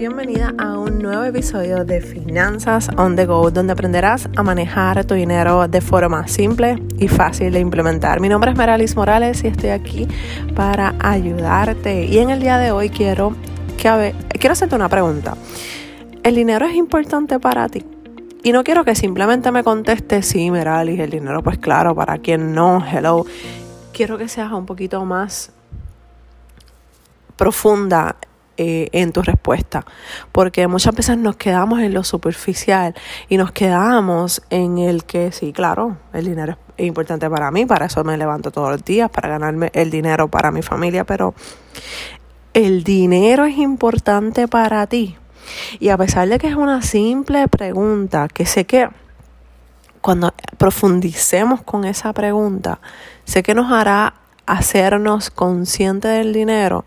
bienvenida a un nuevo episodio de Finanzas on the Go, donde aprenderás a manejar tu dinero de forma simple y fácil de implementar. Mi nombre es Meralis Morales y estoy aquí para ayudarte. Y en el día de hoy quiero, que, quiero hacerte una pregunta. ¿El dinero es importante para ti? Y no quiero que simplemente me contestes, sí, Meralis, el dinero, pues claro, para quien no, hello. Quiero que seas un poquito más profunda eh, en tu respuesta, porque muchas veces nos quedamos en lo superficial y nos quedamos en el que sí, claro, el dinero es importante para mí, para eso me levanto todos los días, para ganarme el dinero para mi familia, pero el dinero es importante para ti. Y a pesar de que es una simple pregunta, que sé que cuando profundicemos con esa pregunta, sé que nos hará hacernos conscientes del dinero,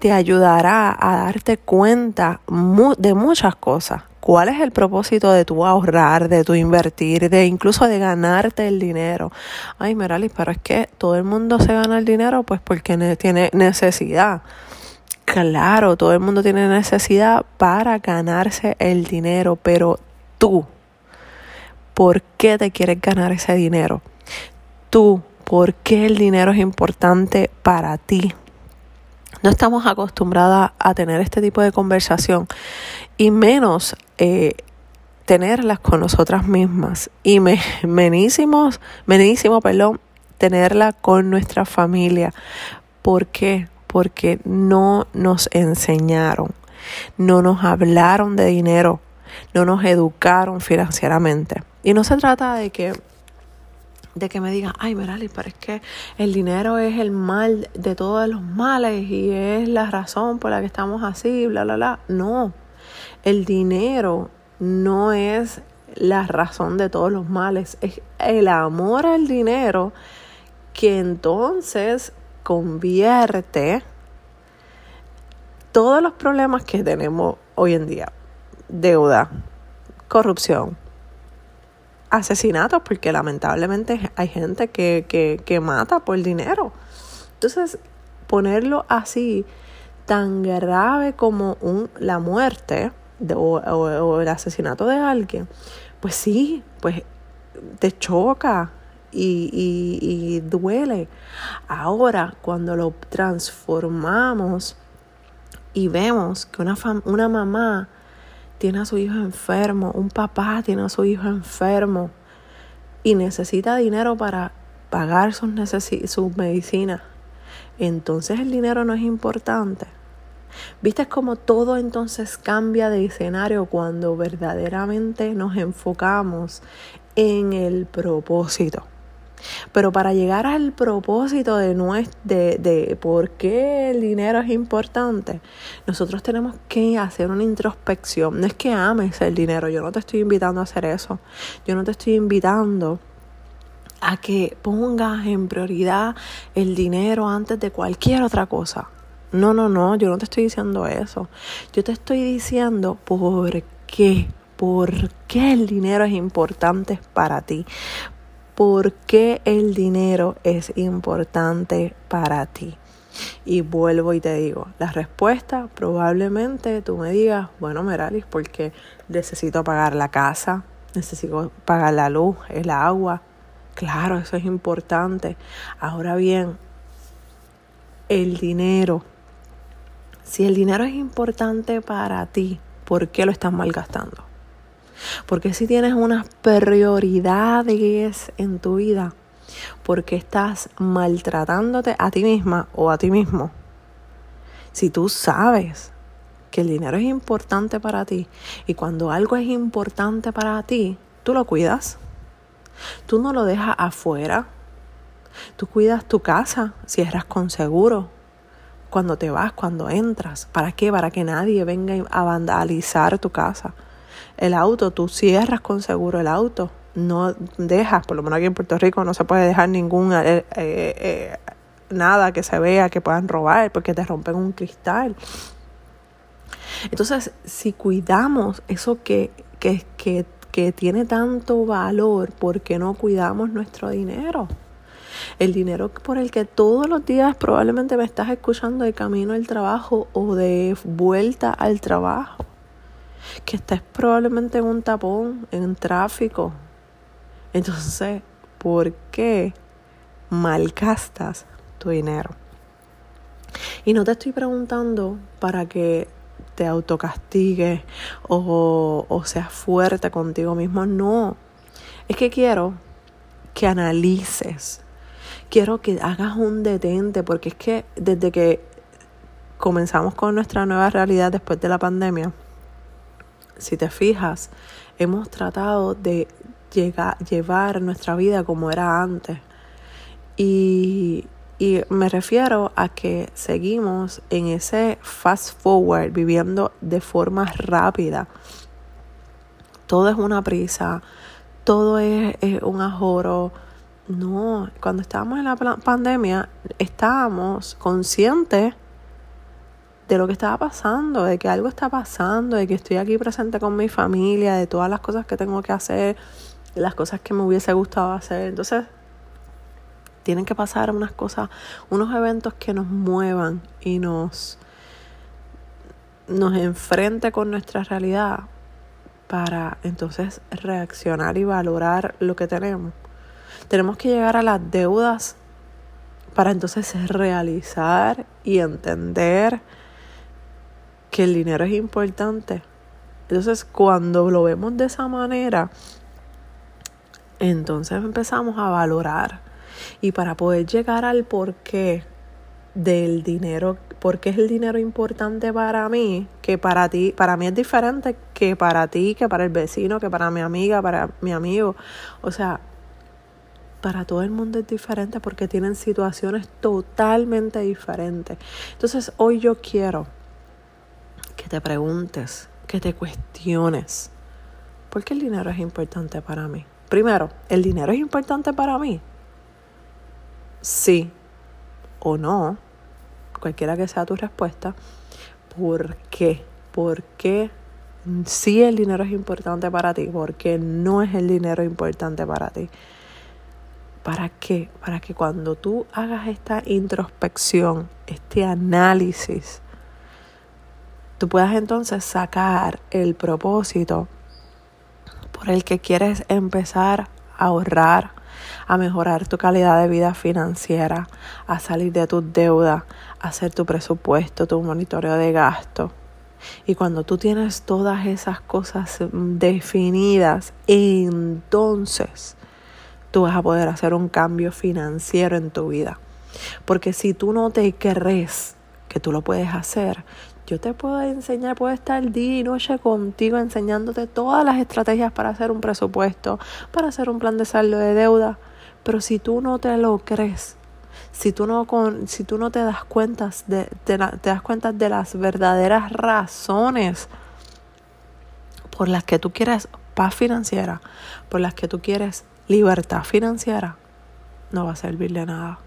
te ayudará a darte cuenta de muchas cosas. ¿Cuál es el propósito de tu ahorrar, de tu invertir, de incluso de ganarte el dinero? Ay, Meralis, pero es que todo el mundo se gana el dinero pues porque tiene necesidad. Claro, todo el mundo tiene necesidad para ganarse el dinero, pero tú, ¿por qué te quieres ganar ese dinero? Tú, ¿por qué el dinero es importante para ti? No estamos acostumbradas a tener este tipo de conversación y menos eh, tenerlas con nosotras mismas y me, menísimos, menísimo, tenerla con nuestra familia. ¿Por qué? Porque no nos enseñaron, no nos hablaron de dinero, no nos educaron financieramente. Y no se trata de que de que me digan, ay, Merali, pero es que el dinero es el mal de todos los males y es la razón por la que estamos así, bla, bla, bla. No, el dinero no es la razón de todos los males, es el amor al dinero que entonces convierte todos los problemas que tenemos hoy en día, deuda, corrupción, asesinatos, porque lamentablemente hay gente que, que, que mata por dinero. Entonces, ponerlo así, tan grave como un, la muerte o, el asesinato de alguien, pues sí, pues te choca y, y, duele. Ahora, cuando lo transformamos y vemos que una, una mamá tiene a su hijo enfermo, un papá tiene a su hijo enfermo y necesita dinero para pagar sus, sus medicinas, entonces el dinero no es importante. ¿Viste cómo todo entonces cambia de escenario cuando verdaderamente nos enfocamos en el propósito? Pero para llegar al propósito de, de, de por qué el dinero es importante, nosotros tenemos que hacer una introspección. No es que ames el dinero, yo no te estoy invitando a hacer eso. Yo no te estoy invitando a que pongas en prioridad el dinero antes de cualquier otra cosa. No, no, no, yo no te estoy diciendo eso. Yo te estoy diciendo por qué, por qué el dinero es importante para ti por qué el dinero es importante para ti. Y vuelvo y te digo, la respuesta probablemente tú me digas, bueno, Meralis, porque necesito pagar la casa, necesito pagar la luz, el agua. Claro, eso es importante. Ahora bien, el dinero. Si el dinero es importante para ti, ¿por qué lo estás malgastando? Porque si tienes unas prioridades en tu vida, porque estás maltratándote a ti misma o a ti mismo. Si tú sabes que el dinero es importante para ti y cuando algo es importante para ti, tú lo cuidas. Tú no lo dejas afuera. Tú cuidas tu casa, cierras con seguro. Cuando te vas, cuando entras. ¿Para qué? Para que nadie venga a vandalizar tu casa el auto, tú cierras con seguro el auto, no dejas, por lo menos aquí en Puerto Rico no se puede dejar ningún eh, eh, eh, nada que se vea que puedan robar porque te rompen un cristal. Entonces, si cuidamos eso que, que, que, que tiene tanto valor, ¿por qué no cuidamos nuestro dinero? el dinero por el que todos los días probablemente me estás escuchando de camino al trabajo o de vuelta al trabajo, que estés probablemente en un tapón, en tráfico. Entonces, ¿por qué malgastas tu dinero? Y no te estoy preguntando para que te autocastigues o, o seas fuerte contigo mismo, no. Es que quiero que analices, quiero que hagas un detente, porque es que desde que comenzamos con nuestra nueva realidad después de la pandemia, si te fijas, hemos tratado de llegar, llevar nuestra vida como era antes. Y, y me refiero a que seguimos en ese fast forward, viviendo de forma rápida. Todo es una prisa, todo es, un ajoro. No, cuando estábamos en la pandemia estábamos conscientes de lo que estaba pasando, de que algo está pasando, de que estoy aquí presente con mi familia, de todas las cosas que tengo que hacer, de las cosas que me hubiese gustado hacer. Entonces, tienen que pasar unas cosas, unos eventos que nos muevan y nos, nos enfrente con nuestra realidad para entonces reaccionar y valorar lo que tenemos. Tenemos que llegar a las deudas para entonces realizar y entender que el dinero es importante. Entonces, cuando lo vemos de esa manera, entonces empezamos a valorar. Y para poder llegar al porqué del dinero, por qué es el dinero importante para mí, que para ti, para mí es diferente que para ti, que para el vecino, que para mi amiga, para mi amigo. O sea, para todo el mundo es diferente porque tienen situaciones totalmente diferentes. Entonces, hoy yo quiero que te preguntes, que te cuestiones, ¿por qué el dinero es importante para mí? Primero, ¿el dinero es importante para mí? Sí, o no, cualquiera que sea tu respuesta, ¿por qué? ¿Por qué sí el dinero es importante para ti? ¿Por qué no es el dinero importante para ti? ¿Para qué? Para que cuando tú hagas esta introspección, este análisis, tú puedas entonces sacar el propósito por el que quieres empezar a ahorrar, a mejorar tu calidad de vida financiera, a salir de tus deudas, a hacer tu presupuesto, tu monitoreo de gasto. Y cuando tú tienes todas esas cosas definidas, entonces tú vas a poder hacer un cambio financiero en tu vida. Porque si tú no te crees que tú lo puedes hacer, yo te puedo enseñar, puedo estar día y noche contigo enseñándote todas las estrategias para hacer un presupuesto, para hacer un plan de saldo de deuda. Pero si tú no te lo crees, si tú no, con, si tú no te das cuenta de, te das cuenta de las verdaderas razones por las que tú quieres paz financiera, por las que tú quieres libertad financiera, no va a servir de nada.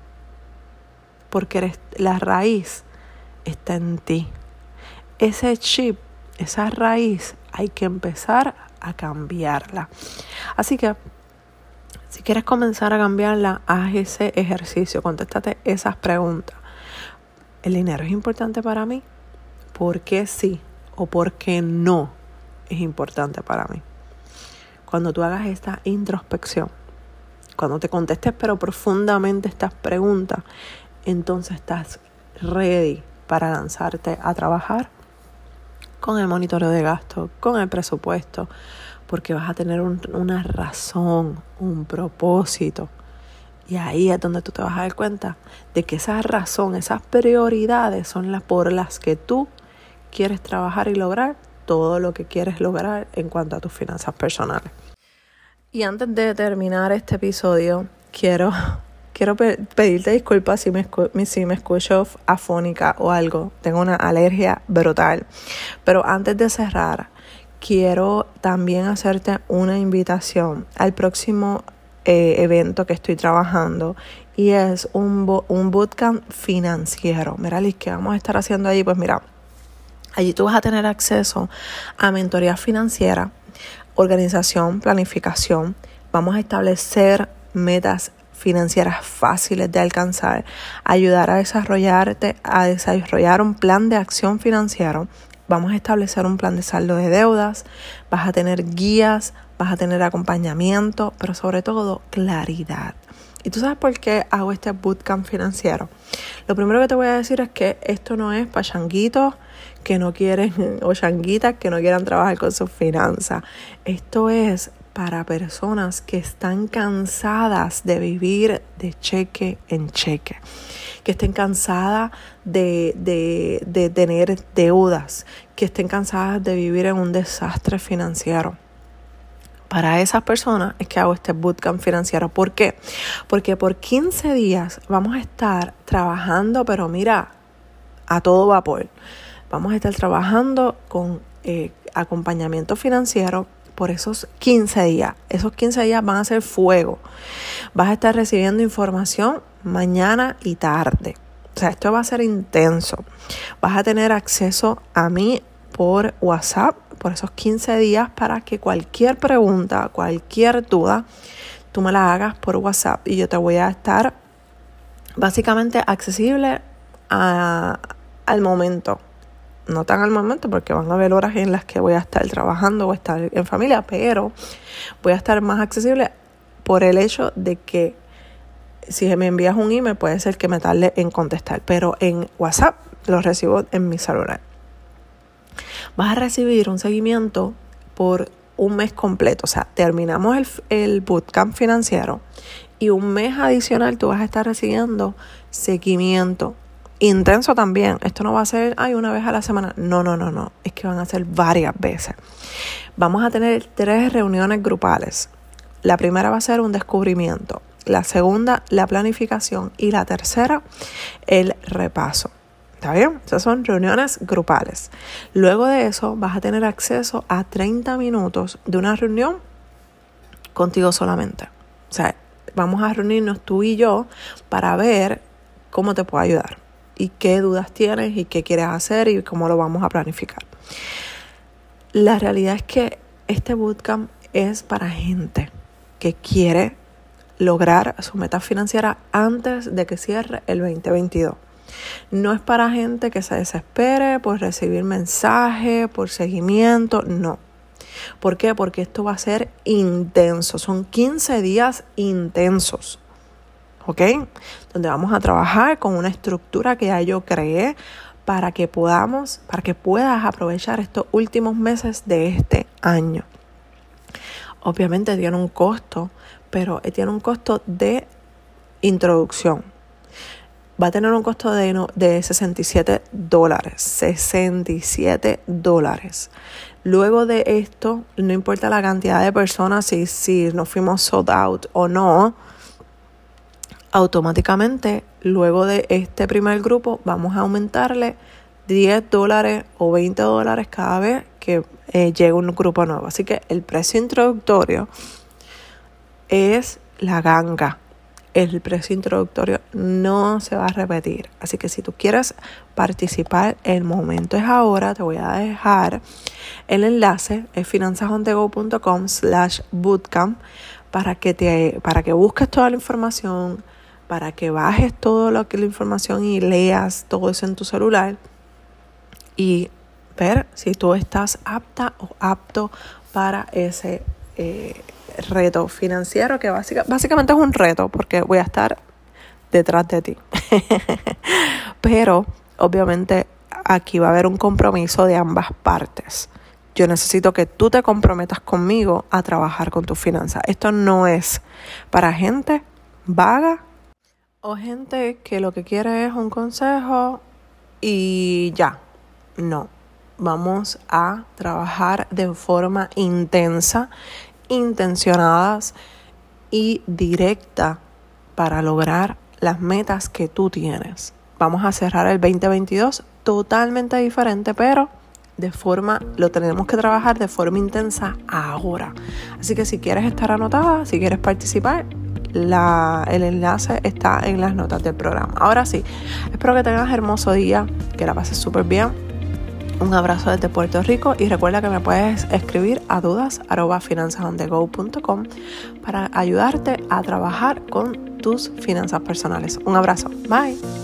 Porque eres, la raíz está en ti ese chip, esa raíz, hay que empezar a cambiarla. Así que, si quieres comenzar a cambiarla, haz ese ejercicio, contéstate esas preguntas. ¿El dinero es importante para mí? ¿Por qué sí o por qué no es importante para mí? Cuando tú hagas esta introspección, cuando te contestes pero profundamente estas preguntas, entonces estás ready para lanzarte a trabajar con el monitoreo de gasto, con el presupuesto, porque vas a tener una razón, un propósito. Y ahí es donde tú te vas a dar cuenta de que esa razón, esas prioridades son las por las que tú quieres trabajar y lograr todo lo que quieres lograr en cuanto a tus finanzas personales. Y antes de terminar este episodio, quiero quiero pedirte disculpas si me, si escucho afónica o algo. Tengo una alergia brutal. Pero antes de cerrar, quiero también hacerte una invitación al próximo eh, evento que estoy trabajando y es un, un bootcamp financiero. Mira, Liz, ¿qué vamos a estar haciendo allí? Pues mira, allí tú vas a tener acceso a mentoría financiera, organización, planificación. Vamos a establecer metas financieras fáciles de alcanzar, ayudar a desarrollarte, a desarrollar un plan de acción financiero. Vamos a establecer un plan de saldo de deudas, vas a tener guías, vas a tener acompañamiento, pero sobre todo claridad. ¿Y tú sabes por qué hago este bootcamp financiero? Lo primero que te voy a decir es que esto no es para changuitos que no quieren o changuitas que no quieran trabajar con sus finanzas. Esto es para personas que están cansadas de vivir de cheque en cheque, que estén cansadas de, de, tener deudas, que estén cansadas de vivir en un desastre financiero. Para esas personas es que hago este bootcamp financiero. ¿Por qué? Porque por 15 días vamos a estar trabajando, pero mira, a todo vapor. Vamos a estar trabajando con eh, acompañamiento financiero por esos 15 días. Esos 15 días van a ser fuego. Vas a estar recibiendo información mañana y tarde. O sea, esto va a ser intenso. Vas a tener acceso a mí por WhatsApp por esos 15 días para que cualquier pregunta, cualquier duda, tú me la hagas por WhatsApp y yo te voy a estar básicamente accesible al momento no tan al momento porque van a haber horas en las que voy a estar trabajando o estar en familia, pero voy a estar más accesible por el hecho de que si me envías un email puede ser que me tarde en contestar, pero en WhatsApp lo recibo en mi celular. Vas a recibir un seguimiento por un mes completo, o sea, terminamos el, el bootcamp financiero y un mes adicional tú vas a estar recibiendo seguimiento Intenso también. Esto no va a ser, ay, una vez a la semana. No, no, no, no. Es que van a ser varias veces. Vamos a tener tres reuniones grupales. La primera va a ser un descubrimiento. La segunda, la planificación. Y la tercera, el repaso. ¿Está bien? Esas son reuniones grupales. Luego de eso, vas a tener acceso a 30 minutos de una reunión contigo solamente. O sea, vamos a reunirnos tú y yo para ver cómo te puedo ayudar y qué dudas tienes y qué quieres hacer y cómo lo vamos a planificar. La realidad es que este bootcamp es para gente que quiere lograr su meta financiera antes de que cierre el 2022. No es para gente que se desespere por recibir mensajes, por seguimiento, no. ¿Por qué? Porque esto va a ser intenso. Son 15 días intensos. ¿Ok? Donde vamos a trabajar con una estructura que ya yo creé para que podamos, para que puedas aprovechar estos últimos meses de este año. Obviamente tiene un costo, pero tiene un costo de introducción. Va a tener un costo de, de 67 dólares. 67 dólares. Luego de esto, no importa la cantidad de personas, si, si nos fuimos sold out o no, automáticamente luego de este primer grupo vamos a aumentarle 10 dólares o 20 dólares cada vez que eh, llegue un grupo nuevo. Así que el precio introductorio es la ganga. El precio introductorio no se va a repetir. Así que si tú quieres participar, el momento es ahora. Te voy a dejar el enlace, es finanzasondego.com slash bootcamp para que, te, para que busques toda la información, para que bajes toda lo que la información y leas todo eso en tu celular y ver si tú estás apta o apto para ese eh, reto financiero que básicamente es un reto porque voy a estar detrás de ti. Pero obviamente aquí va a haber un compromiso de ambas partes. Yo necesito que tú te comprometas conmigo a trabajar con tus finanzas. Esto no es para gente vaga o gente que lo que quiere es un consejo y ya. No. Vamos a trabajar de forma intensa, intencionadas y directa para lograr las metas que tú tienes. Vamos a cerrar el 2022 totalmente diferente, pero de forma, lo tenemos que trabajar de forma intensa ahora. Así que si quieres estar anotada, si quieres participar, el enlace está en las notas del programa. Ahora sí, espero que tengas hermoso día, que la pases súper bien. Un abrazo desde Puerto Rico y recuerda que me puedes escribir a dudas para ayudarte a trabajar con tus finanzas personales. Un abrazo. Bye.